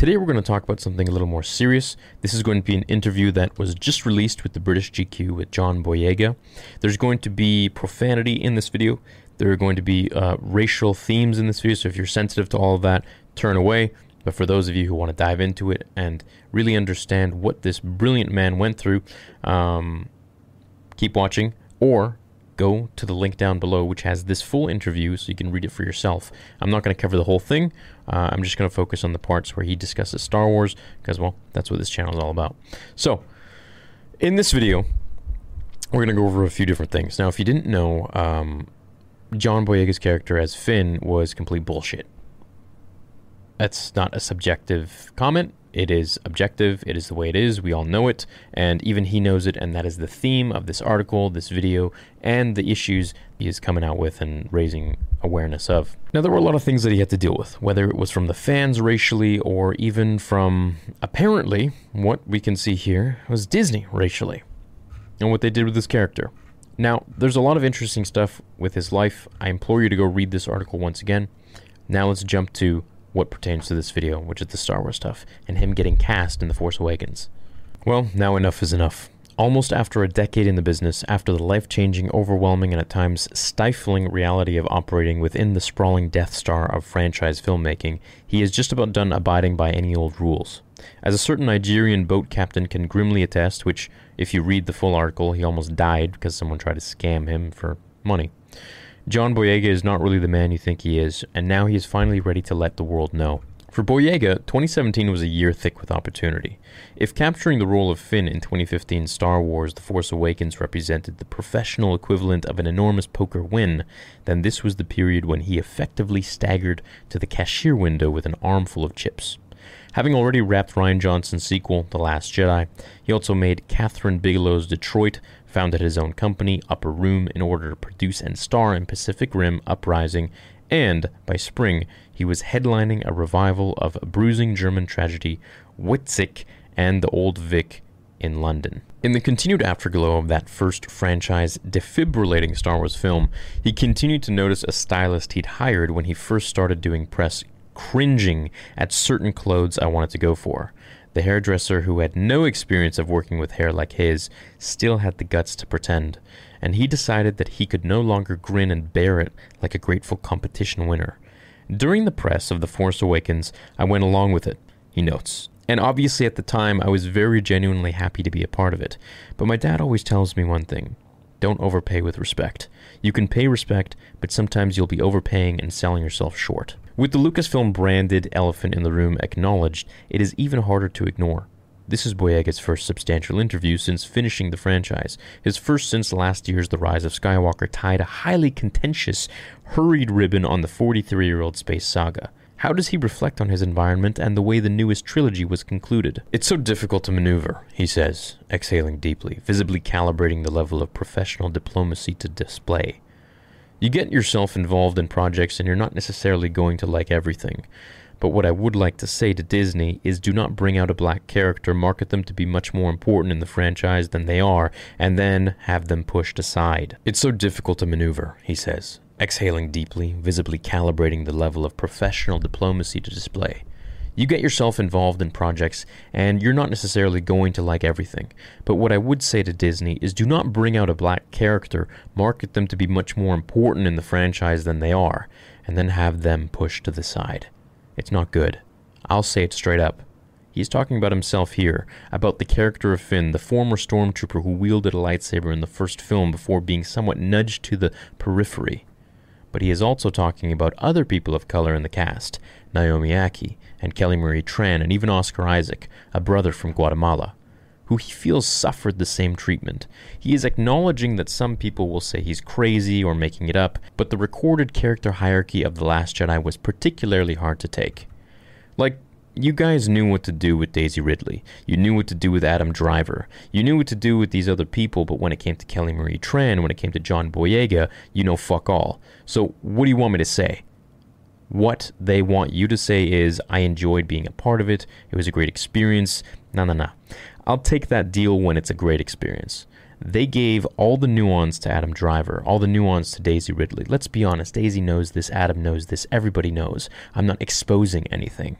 Today we're going to talk about something a little more serious. This is going to be an interview that was just released with the British GQ with John Boyega. There's going to be profanity in this video. There are going to be uh, racial themes in this video, so if you're sensitive to all of that, turn away. But for those of you who want to dive into it and really understand what this brilliant man went through, um, keep watching or go to the link down below, which has this full interview so you can read it for yourself. I'm not going to cover the whole thing. Uh, I'm just going to focus on the parts where he discusses Star Wars because, well, that's what this channel is all about. So, in this video, we're going to go over a few different things. Now, if you didn't know, um, John Boyega's character as Finn was complete bullshit. That's not a subjective comment. It is objective. It is the way it is. We all know it. And even he knows it. And that is the theme of this article, this video, and the issues he is coming out with and raising awareness of. Now, there were a lot of things that he had to deal with, whether it was from the fans racially or even from apparently what we can see here was Disney racially and what they did with his character. Now, there's a lot of interesting stuff with his life. I implore you to go read this article once again. Now, let's jump to what pertains to this video, which is the Star Wars stuff, and him getting cast in The Force Awakens. Well, now enough is enough. Almost after a decade in the business, after the life changing, overwhelming, and at times stifling reality of operating within the sprawling Death Star of franchise filmmaking, he is just about done abiding by any old rules. As a certain Nigerian boat captain can grimly attest, which, if you read the full article, he almost died because someone tried to scam him for money. John Boyega is not really the man you think he is, and now he is finally ready to let the world know. For Boyega, 2017 was a year thick with opportunity. If capturing the role of Finn in 2015 Star Wars The Force Awakens represented the professional equivalent of an enormous poker win, then this was the period when he effectively staggered to the cashier window with an armful of chips. Having already wrapped Rian Johnson's sequel, The Last Jedi, he also made Kathryn Bigelow's Detroit, founded his own company, Upper Room, in order to produce and star in Pacific Rim Uprising, and by spring, he was headlining a revival of a bruising German tragedy, Woyzeck and the Old Vic in London. In the continued afterglow of that first franchise defibrillating Star Wars film, he continued to notice a stylist he'd hired when he first started doing press cringing at certain clothes I wanted to go for. The hairdresser, who had no experience of working with hair like his, still had the guts to pretend, and he decided that he could no longer grin and bear it like a grateful competition winner. During the press of The Force Awakens, I went along with it, he notes. And obviously at the time, I was very genuinely happy to be a part of it. But my dad always tells me one thing don't overpay with respect. You can pay respect, but sometimes you'll be overpaying and selling yourself short. With the Lucasfilm branded elephant in the room acknowledged, it is even harder to ignore. This is Boyega's first substantial interview since finishing the franchise, his first since last year's The Rise of Skywalker tied a highly contentious, hurried ribbon on the 43 year old space saga. How does he reflect on his environment and the way the newest trilogy was concluded? It's so difficult to maneuver, he says, exhaling deeply, visibly calibrating the level of professional diplomacy to display. You get yourself involved in projects and you're not necessarily going to like everything. But what I would like to say to Disney is do not bring out a black character, market them to be much more important in the franchise than they are, and then have them pushed aside. It's so difficult to maneuver, he says, exhaling deeply, visibly calibrating the level of professional diplomacy to display. You get yourself involved in projects, and you're not necessarily going to like everything. But what I would say to Disney is do not bring out a black character, market them to be much more important in the franchise than they are, and then have them pushed to the side. It's not good. I'll say it straight up. He's talking about himself here, about the character of Finn, the former stormtrooper who wielded a lightsaber in the first film before being somewhat nudged to the periphery. But he is also talking about other people of color in the cast, Naomi Ackie, and Kelly Marie Tran, and even Oscar Isaac, a brother from Guatemala, who he feels suffered the same treatment. He is acknowledging that some people will say he's crazy or making it up, but the recorded character hierarchy of The Last Jedi was particularly hard to take. Like, you guys knew what to do with Daisy Ridley. You knew what to do with Adam Driver. You knew what to do with these other people, but when it came to Kelly Marie Tran, when it came to John Boyega, you know fuck all. So what do you want me to say? What they want you to say is, I enjoyed being a part of it. It was a great experience. No, no, no. I'll take that deal when it's a great experience. They gave all the nuance to Adam Driver, all the nuance to Daisy Ridley. Let's be honest, Daisy knows this, Adam knows this, everybody knows. I'm not exposing anything.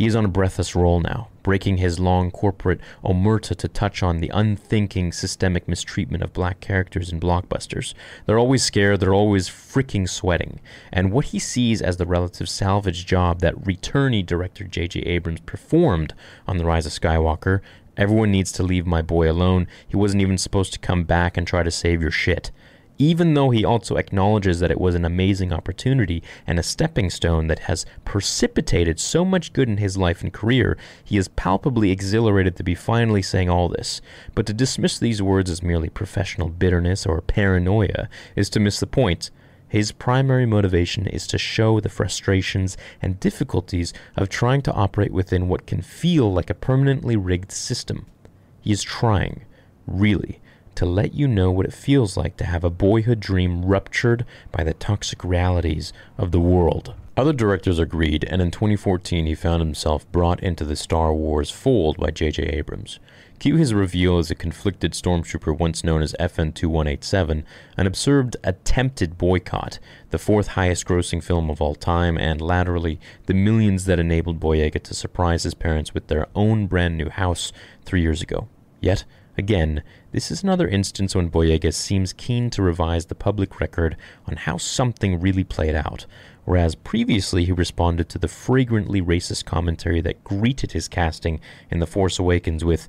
He is on a breathless roll now, breaking his long corporate omerta to touch on the unthinking systemic mistreatment of black characters in blockbusters. They're always scared, they're always freaking sweating. And what he sees as the relative salvage job that returnee director J.J. Abrams performed on The Rise of Skywalker everyone needs to leave my boy alone. He wasn't even supposed to come back and try to save your shit even though he also acknowledges that it was an amazing opportunity and a stepping stone that has precipitated so much good in his life and career, he is palpably exhilarated to be finally saying all this. But to dismiss these words as merely professional bitterness or paranoia is to miss the point. His primary motivation is to show the frustrations and difficulties of trying to operate within what can feel like a permanently rigged system. He is trying, really, to let you know what it feels like to have a boyhood dream ruptured by the toxic realities of the world. Other directors agreed, and in 2014 he found himself brought into the Star Wars fold by J.J. Abrams. Cue his reveal as a conflicted stormtrooper once known as FN 2187, an absurd attempted boycott, the fourth highest grossing film of all time, and laterally, the millions that enabled Boyega to surprise his parents with their own brand new house three years ago. Yet, Again, this is another instance when Boyega seems keen to revise the public record on how something really played out, whereas previously he responded to the fragrantly racist commentary that greeted his casting in The Force Awakens with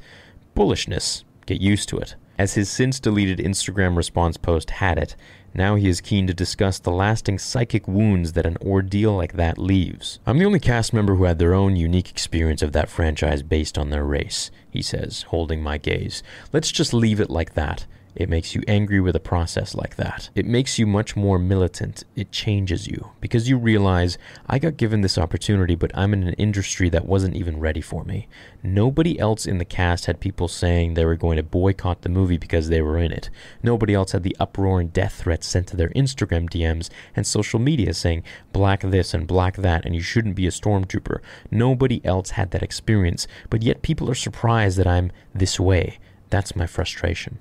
bullishness. Get used to it. As his since deleted Instagram response post had it, now he is keen to discuss the lasting psychic wounds that an ordeal like that leaves. I'm the only cast member who had their own unique experience of that franchise based on their race, he says, holding my gaze. Let's just leave it like that. It makes you angry with a process like that. It makes you much more militant. It changes you because you realize I got given this opportunity, but I'm in an industry that wasn't even ready for me. Nobody else in the cast had people saying they were going to boycott the movie because they were in it. Nobody else had the uproar and death threats sent to their Instagram DMs and social media saying black this and black that and you shouldn't be a stormtrooper. Nobody else had that experience, but yet people are surprised that I'm this way. That's my frustration.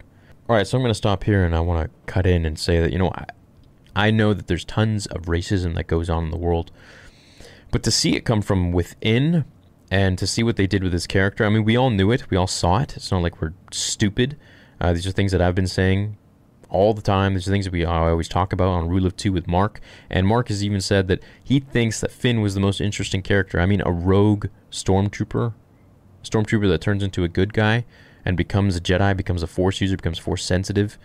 All right, so I'm going to stop here and I want to cut in and say that, you know, I, I know that there's tons of racism that goes on in the world, but to see it come from within and to see what they did with this character, I mean, we all knew it, we all saw it. It's not like we're stupid. Uh, these are things that I've been saying all the time. These are things that we I always talk about on Rule of Two with Mark. And Mark has even said that he thinks that Finn was the most interesting character. I mean, a rogue stormtrooper, stormtrooper that turns into a good guy and becomes a Jedi, becomes a Force user, becomes Force sensitive.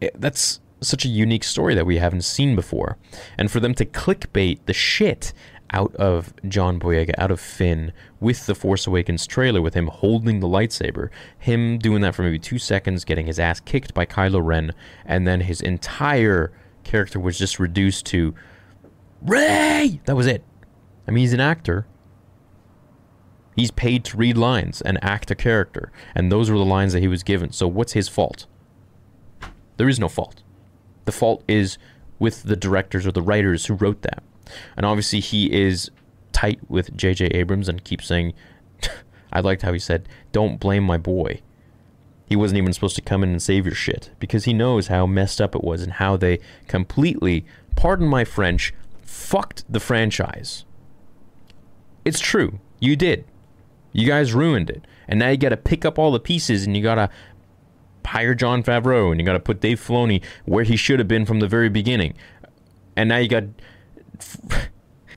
It, that's such a unique story that we haven't seen before. And for them to clickbait the shit out of John Boyega, out of Finn, with the Force Awakens trailer, with him holding the lightsaber, him doing that for maybe two seconds, getting his ass kicked by Kylo Ren, and then his entire character was just reduced to Rey! That was it. I mean, he's an actor. He's paid to read lines and act a character, and those were the lines that he was given. So what's his fault? There is no fault. The fault is with the directors or the writers who wrote that. And obviously he is tight with J.J. Abrams and keeps saying, I liked how he said, don't blame my boy. He wasn't even supposed to come in and save your shit because he knows how messed up it was and how they completely, pardon my French, fucked the franchise. It's true. You did. You guys ruined it. And now you got to pick up all the pieces and you got to hire Jon Favreau and you got to put Dave Filoni where he should have been from the very beginning. And now you got.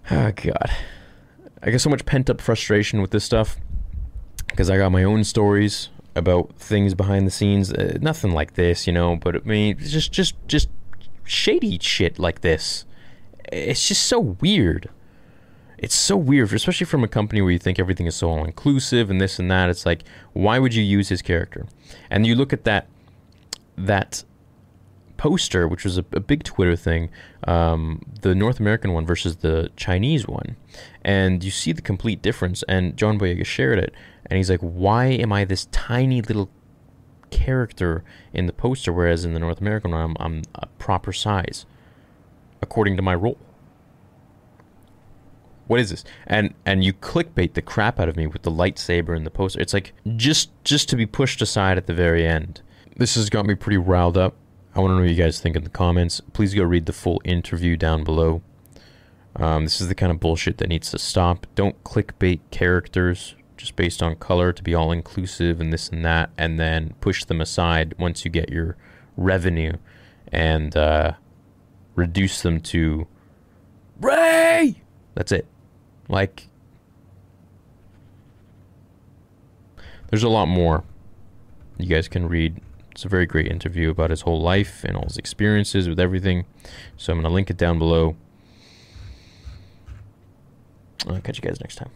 Oh, God. I get so much pent up frustration with this stuff because I got my own stories about things behind the scenes. Uh, nothing like this, you know, but I mean, just, just, just shady shit like this. It's just so weird it's so weird, especially from a company where you think everything is so all inclusive and this and that. It's like, why would you use his character? And you look at that that poster, which was a, a big Twitter thing, um, the North American one versus the Chinese one, and you see the complete difference. And John Boyega shared it, and he's like, "Why am I this tiny little character in the poster, whereas in the North American one, I'm, I'm a proper size, according to my role?" What is this? And and you clickbait the crap out of me with the lightsaber and the poster. It's like just just to be pushed aside at the very end. This has got me pretty riled up. I want to know what you guys think in the comments. Please go read the full interview down below. Um, this is the kind of bullshit that needs to stop. Don't clickbait characters just based on color to be all inclusive and this and that, and then push them aside once you get your revenue and uh, reduce them to Rey. That's it. Like, there's a lot more you guys can read it's a very great interview about his whole life and all his experiences with everything. So I'm going to link it down below. I'll catch you guys next time.